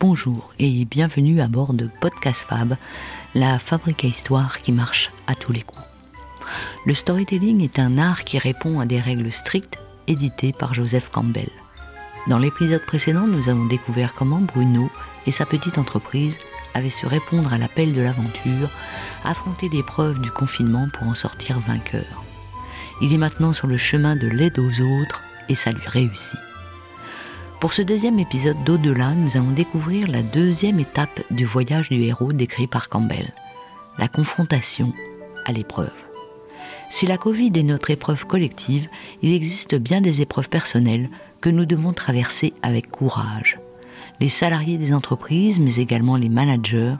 Bonjour et bienvenue à bord de Podcast Fab, la fabrique à histoire qui marche à tous les coups. Le storytelling est un art qui répond à des règles strictes éditées par Joseph Campbell. Dans l'épisode précédent, nous avons découvert comment Bruno et sa petite entreprise avaient su répondre à l'appel de l'aventure, affronter l'épreuve du confinement pour en sortir vainqueur. Il est maintenant sur le chemin de l'aide aux autres et ça lui réussit. Pour ce deuxième épisode d'Au-delà, nous allons découvrir la deuxième étape du voyage du héros décrit par Campbell, la confrontation à l'épreuve. Si la Covid est notre épreuve collective, il existe bien des épreuves personnelles que nous devons traverser avec courage. Les salariés des entreprises, mais également les managers,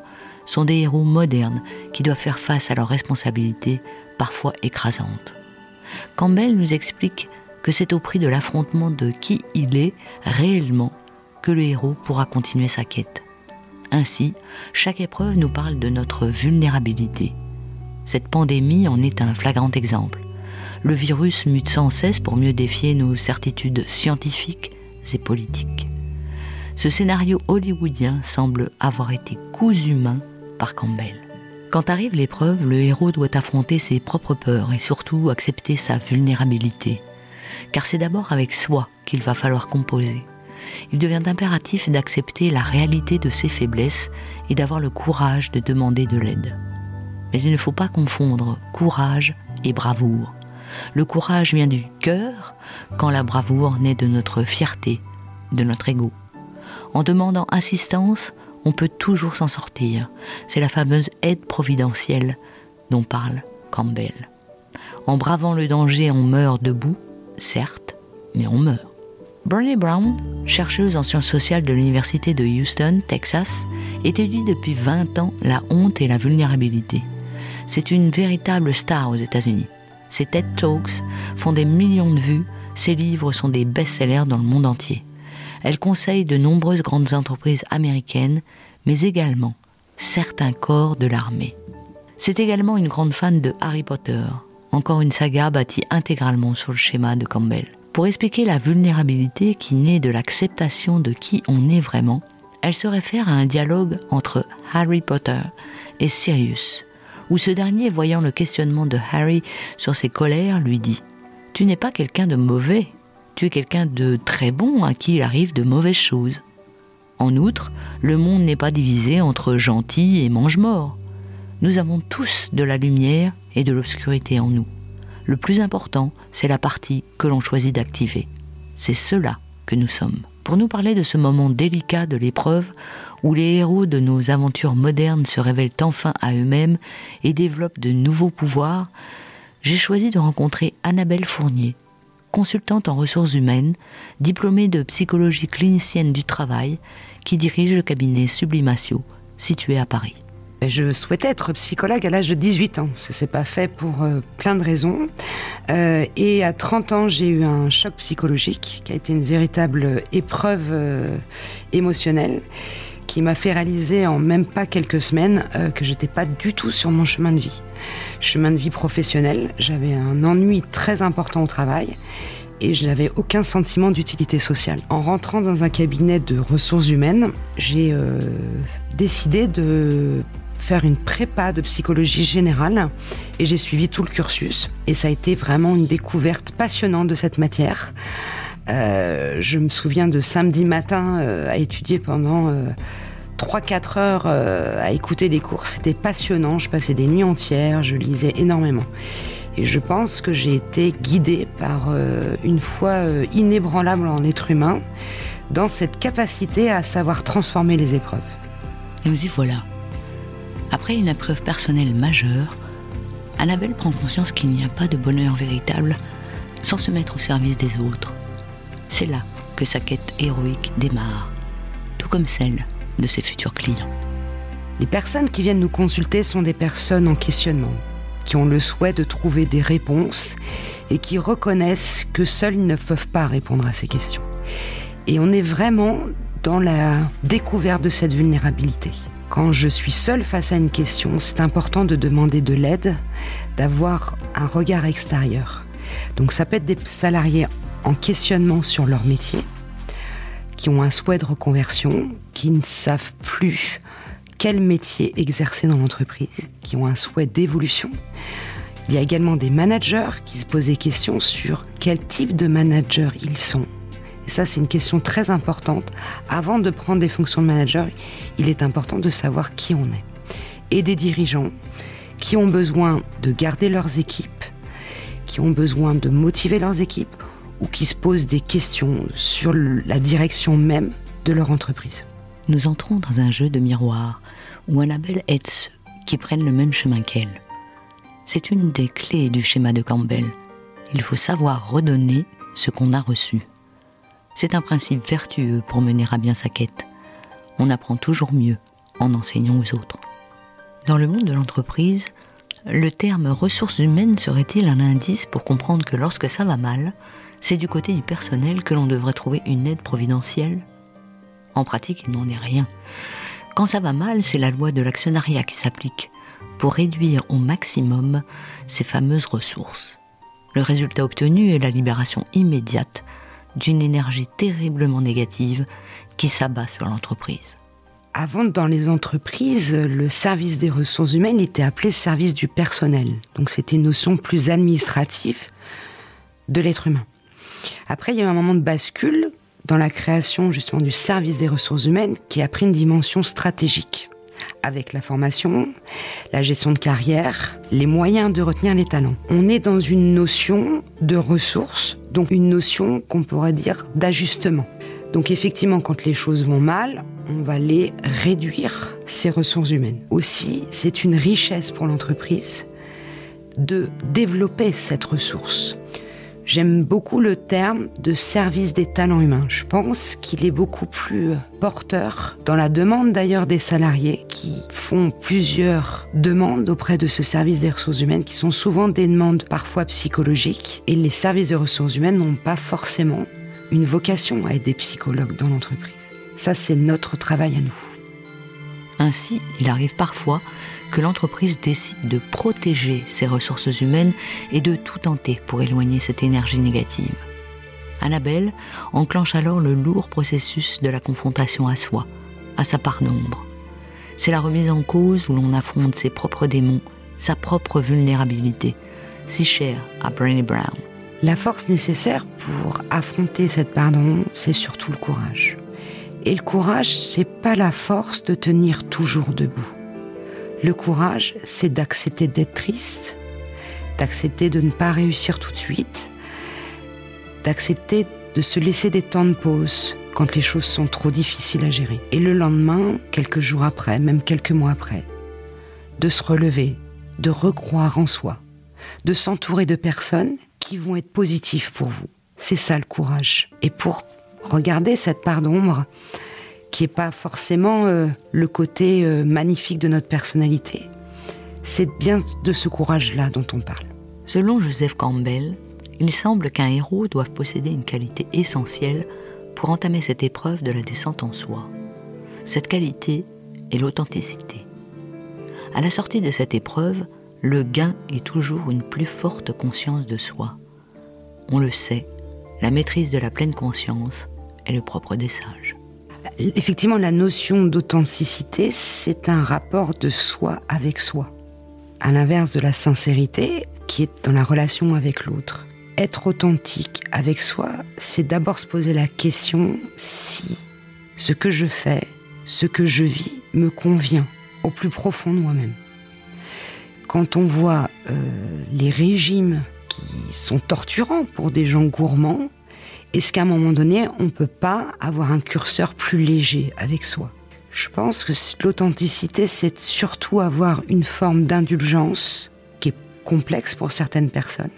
sont des héros modernes qui doivent faire face à leurs responsabilités, parfois écrasantes. Campbell nous explique que c'est au prix de l'affrontement de qui il est réellement que le héros pourra continuer sa quête. Ainsi, chaque épreuve nous parle de notre vulnérabilité. Cette pandémie en est un flagrant exemple. Le virus mute sans cesse pour mieux défier nos certitudes scientifiques et politiques. Ce scénario hollywoodien semble avoir été cousu main par Campbell. Quand arrive l'épreuve, le héros doit affronter ses propres peurs et surtout accepter sa vulnérabilité car c'est d'abord avec soi qu'il va falloir composer. Il devient impératif d'accepter la réalité de ses faiblesses et d'avoir le courage de demander de l'aide. Mais il ne faut pas confondre courage et bravoure. Le courage vient du cœur quand la bravoure naît de notre fierté, de notre ego. En demandant assistance, on peut toujours s'en sortir. C'est la fameuse aide providentielle dont parle Campbell. En bravant le danger, on meurt debout certes, mais on meurt. Brené Brown, chercheuse en sciences sociales de l'Université de Houston, Texas, étudie depuis 20 ans la honte et la vulnérabilité. C'est une véritable star aux États-Unis. Ses TED Talks font des millions de vues, ses livres sont des best-sellers dans le monde entier. Elle conseille de nombreuses grandes entreprises américaines, mais également certains corps de l'armée. C'est également une grande fan de Harry Potter, encore une saga bâtie intégralement sur le schéma de Campbell. Pour expliquer la vulnérabilité qui naît de l'acceptation de qui on est vraiment, elle se réfère à un dialogue entre Harry Potter et Sirius, où ce dernier, voyant le questionnement de Harry sur ses colères, lui dit ⁇ Tu n'es pas quelqu'un de mauvais, tu es quelqu'un de très bon à qui il arrive de mauvaises choses. En outre, le monde n'est pas divisé entre gentils et mange-morts. Nous avons tous de la lumière et de l'obscurité en nous. Le plus important, c'est la partie que l'on choisit d'activer. C'est cela que nous sommes. Pour nous parler de ce moment délicat de l'épreuve, où les héros de nos aventures modernes se révèlent enfin à eux-mêmes et développent de nouveaux pouvoirs, j'ai choisi de rencontrer Annabelle Fournier, consultante en ressources humaines, diplômée de psychologie clinicienne du travail, qui dirige le cabinet Sublimatio, situé à Paris. Je souhaitais être psychologue à l'âge de 18 ans. Ce n'est pas fait pour euh, plein de raisons. Euh, et à 30 ans, j'ai eu un choc psychologique qui a été une véritable épreuve euh, émotionnelle qui m'a fait réaliser en même pas quelques semaines que j'étais pas du tout sur mon chemin de vie. Chemin de vie professionnel, j'avais un ennui très important au travail et je n'avais aucun sentiment d'utilité sociale. En rentrant dans un cabinet de ressources humaines, j'ai décidé de faire une prépa de psychologie générale et j'ai suivi tout le cursus. Et ça a été vraiment une découverte passionnante de cette matière. Euh, je me souviens de samedi matin euh, à étudier pendant 3-4 euh, heures à écouter des cours. C'était passionnant. Je passais des nuits entières, je lisais énormément. Et je pense que j'ai été guidée par une foi inébranlable en l'être humain dans cette capacité à savoir transformer les épreuves. Et nous y voilà. Après une épreuve personnelle majeure, Annabelle prend conscience qu'il n'y a pas de bonheur véritable sans se mettre au service des autres. C'est là que sa quête héroïque démarre, tout comme celle de ses futurs clients. Les personnes qui viennent nous consulter sont des personnes en questionnement, qui ont le souhait de trouver des réponses et qui reconnaissent que seuls ils ne peuvent pas répondre à ces questions. Et on est vraiment dans la découverte de cette vulnérabilité. Quand je suis seule face à une question, c'est important de demander de l'aide, d'avoir un regard extérieur. Donc ça peut être des salariés en questionnement sur leur métier, qui ont un souhait de reconversion, qui ne savent plus quel métier exercer dans l'entreprise, qui ont un souhait d'évolution. Il y a également des managers qui se posent des questions sur quel type de manager ils sont. Et ça, c'est une question très importante. Avant de prendre des fonctions de manager, il est important de savoir qui on est. Et des dirigeants qui ont besoin de garder leurs équipes, qui ont besoin de motiver leurs équipes ou qui se posent des questions sur la direction même de leur entreprise. Nous entrons dans un jeu de miroir où Annabelle aide ceux qui prennent le même chemin qu'elle. C'est une des clés du schéma de Campbell. Il faut savoir redonner ce qu'on a reçu. C'est un principe vertueux pour mener à bien sa quête. On apprend toujours mieux en enseignant aux autres. Dans le monde de l'entreprise, le terme ressources humaines serait-il un indice pour comprendre que lorsque ça va mal, c'est du côté du personnel que l'on devrait trouver une aide providentielle? En pratique, il n'en est rien. Quand ça va mal, c'est la loi de l'actionnariat qui s'applique pour réduire au maximum ces fameuses ressources. Le résultat obtenu est la libération immédiate d'une énergie terriblement négative qui s'abat sur l'entreprise. Avant, dans les entreprises, le service des ressources humaines était appelé service du personnel. Donc c'était une notion plus administrative de l'être humain. Après, il y a eu un moment de bascule dans la création justement du service des ressources humaines qui a pris une dimension stratégique avec la formation, la gestion de carrière, les moyens de retenir les talents. On est dans une notion de ressources, donc une notion qu'on pourrait dire d'ajustement. Donc effectivement, quand les choses vont mal, on va les réduire, ces ressources humaines. Aussi, c'est une richesse pour l'entreprise de développer cette ressource. J'aime beaucoup le terme de service des talents humains. Je pense qu'il est beaucoup plus porteur dans la demande d'ailleurs des salariés qui font plusieurs demandes auprès de ce service des ressources humaines qui sont souvent des demandes parfois psychologiques et les services des ressources humaines n'ont pas forcément une vocation à des psychologues dans l'entreprise. Ça, c'est notre travail à nous. Ainsi, il arrive parfois que l'entreprise décide de protéger ses ressources humaines et de tout tenter pour éloigner cette énergie négative. Annabelle enclenche alors le lourd processus de la confrontation à soi, à sa part d'ombre. C'est la remise en cause où l'on affronte ses propres démons, sa propre vulnérabilité, si chère à Brené Brown. La force nécessaire pour affronter cette part d'ombre, c'est surtout le courage. Et le courage, c'est pas la force de tenir toujours debout. Le courage, c'est d'accepter d'être triste, d'accepter de ne pas réussir tout de suite, d'accepter de se laisser des temps de pause quand les choses sont trop difficiles à gérer. Et le lendemain, quelques jours après, même quelques mois après, de se relever, de recroire en soi, de s'entourer de personnes qui vont être positives pour vous. C'est ça le courage. Et pour regarder cette part d'ombre, qui n'est pas forcément euh, le côté euh, magnifique de notre personnalité. C'est bien de ce courage-là dont on parle. Selon Joseph Campbell, il semble qu'un héros doive posséder une qualité essentielle pour entamer cette épreuve de la descente en soi. Cette qualité est l'authenticité. À la sortie de cette épreuve, le gain est toujours une plus forte conscience de soi. On le sait, la maîtrise de la pleine conscience est le propre des sages. Effectivement, la notion d'authenticité, c'est un rapport de soi avec soi. À l'inverse de la sincérité, qui est dans la relation avec l'autre. Être authentique avec soi, c'est d'abord se poser la question si ce que je fais, ce que je vis, me convient au plus profond de moi-même. Quand on voit euh, les régimes qui sont torturants pour des gens gourmands, est-ce qu'à un moment donné, on ne peut pas avoir un curseur plus léger avec soi? Je pense que l'authenticité, c'est surtout avoir une forme d'indulgence qui est complexe pour certaines personnes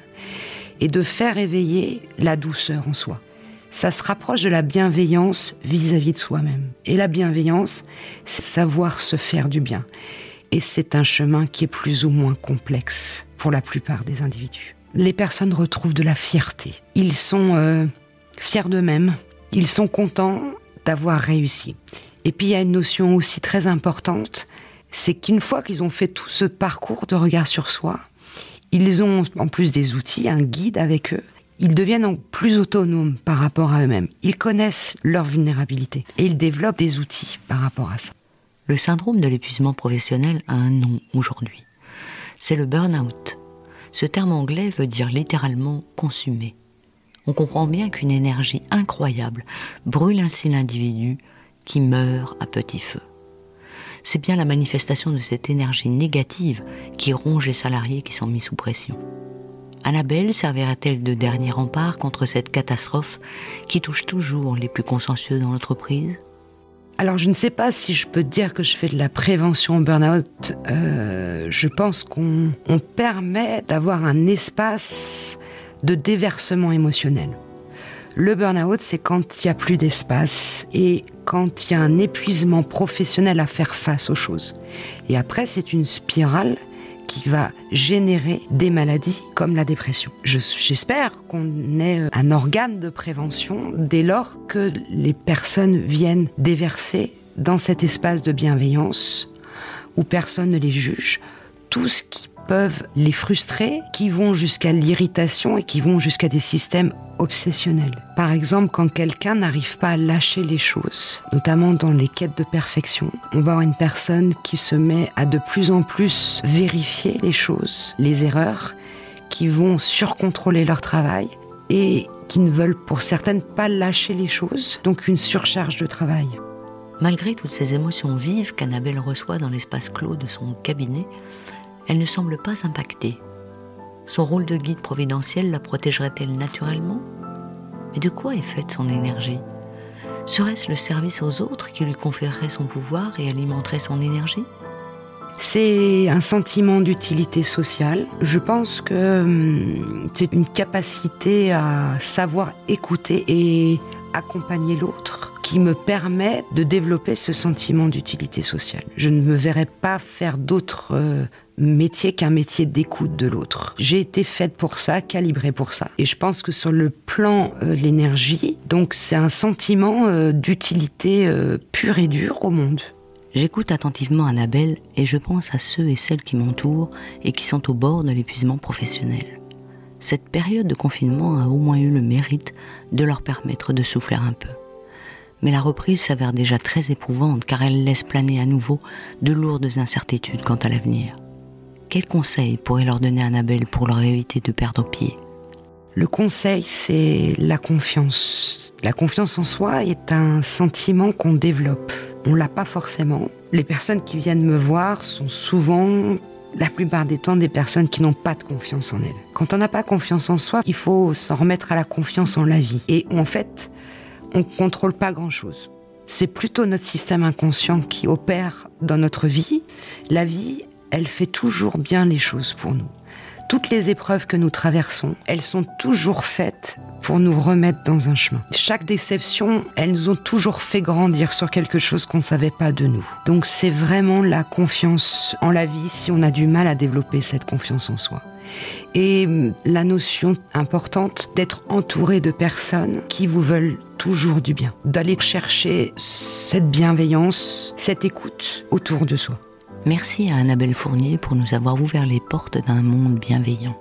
et de faire éveiller la douceur en soi. Ça se rapproche de la bienveillance vis-à-vis de soi-même. Et la bienveillance, c'est savoir se faire du bien. Et c'est un chemin qui est plus ou moins complexe pour la plupart des individus. Les personnes retrouvent de la fierté. Ils sont euh, fiers d'eux-mêmes, ils sont contents d'avoir réussi. Et puis il y a une notion aussi très importante, c'est qu'une fois qu'ils ont fait tout ce parcours de regard sur soi, ils ont en plus des outils, un guide avec eux, Ils deviennent plus autonomes par rapport à eux-mêmes. Ils connaissent leur vulnérabilité et ils développent des outils par rapport à ça. Le syndrome de l'épuisement professionnel a un nom aujourd'hui. C'est le burn-out. Ce terme anglais veut dire littéralement consumer. On comprend bien qu'une énergie incroyable brûle ainsi l'individu qui meurt à petit feu. C'est bien la manifestation de cette énergie négative qui ronge les salariés qui sont mis sous pression. Annabelle servira-t-elle de dernier rempart contre cette catastrophe qui touche toujours les plus consciencieux dans l'entreprise? Alors je ne sais pas si je peux dire que je fais de la prévention au burn-out. Euh, je pense qu'on permet d'avoir un espace de déversement émotionnel. Le burn-out, c'est quand il n'y a plus d'espace et quand il y a un épuisement professionnel à faire face aux choses. Et après, c'est une spirale qui va générer des maladies comme la dépression. J'espère qu'on ait un organe de prévention dès lors que les personnes viennent déverser dans cet espace de bienveillance où personne ne les juge tout ce qui peuvent les frustrer, qui vont jusqu'à l'irritation et qui vont jusqu'à des systèmes obsessionnels. Par exemple, quand quelqu'un n'arrive pas à lâcher les choses, notamment dans les quêtes de perfection, on va avoir une personne qui se met à de plus en plus vérifier les choses, les erreurs, qui vont surcontrôler leur travail et qui ne veulent pour certaines pas lâcher les choses, donc une surcharge de travail. Malgré toutes ces émotions vives qu'Annabelle reçoit dans l'espace clos de son cabinet, elle ne semble pas impactée. Son rôle de guide providentiel la protégerait-elle naturellement? Mais de quoi est faite son énergie? Serait-ce le service aux autres qui lui conférerait son pouvoir et alimenterait son énergie? C'est un sentiment d'utilité sociale. Je pense que hum, c'est une capacité à savoir écouter et accompagner l'autre qui me permet de développer ce sentiment d'utilité sociale. Je ne me verrais pas faire d'autres euh, métiers qu'un métier d'écoute de l'autre. J'ai été faite pour ça, calibrée pour ça. Et je pense que sur le plan euh, de l'énergie, donc c'est un sentiment euh, d'utilité pure et dure au monde. J'écoute attentivement Annabelle et je pense à ceux et celles qui m'entourent et qui sont au bord de l'épuisement professionnel. Cette période de confinement a au moins eu le mérite de leur permettre de souffler un peu. Mais la reprise s'avère déjà très éprouvante car elle laisse planer à nouveau de lourdes incertitudes quant à l'avenir. Quels conseils pourrait leur donner Annabelle pour leur éviter de perdre pied? Le conseil, c'est la confiance. La confiance en soi est un sentiment qu'on développe. On l'a pas forcément. Les personnes qui viennent me voir sont souvent la plupart des temps des personnes qui n'ont pas de confiance en elles. Quand on n'a pas confiance en soi, il faut s'en remettre à la confiance en la vie. Et en fait, on ne contrôle pas grand-chose. C'est plutôt notre système inconscient qui opère dans notre vie. La vie, elle fait toujours bien les choses pour nous. Toutes les épreuves que nous traversons, elles sont toujours faites pour nous remettre dans un chemin. Chaque déception, elles nous ont toujours fait grandir sur quelque chose qu'on ne savait pas de nous. Donc c'est vraiment la confiance en la vie si on a du mal à développer cette confiance en soi. Et hum, la notion importante d'être entouré de personnes qui vous veulent toujours du bien, d'aller chercher cette bienveillance, cette écoute autour de soi. Merci à Annabelle Fournier pour nous avoir ouvert les portes d'un monde bienveillant.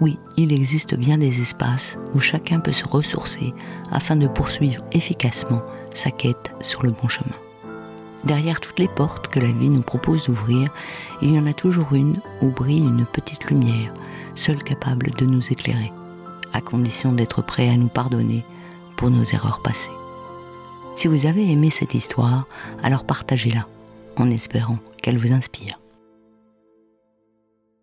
Oui, il existe bien des espaces où chacun peut se ressourcer afin de poursuivre efficacement sa quête sur le bon chemin. Derrière toutes les portes que la vie nous propose d'ouvrir, il y en a toujours une où brille une petite lumière, seule capable de nous éclairer, à condition d'être prêt à nous pardonner pour nos erreurs passées. Si vous avez aimé cette histoire, alors partagez-la en espérant qu'elle vous inspire.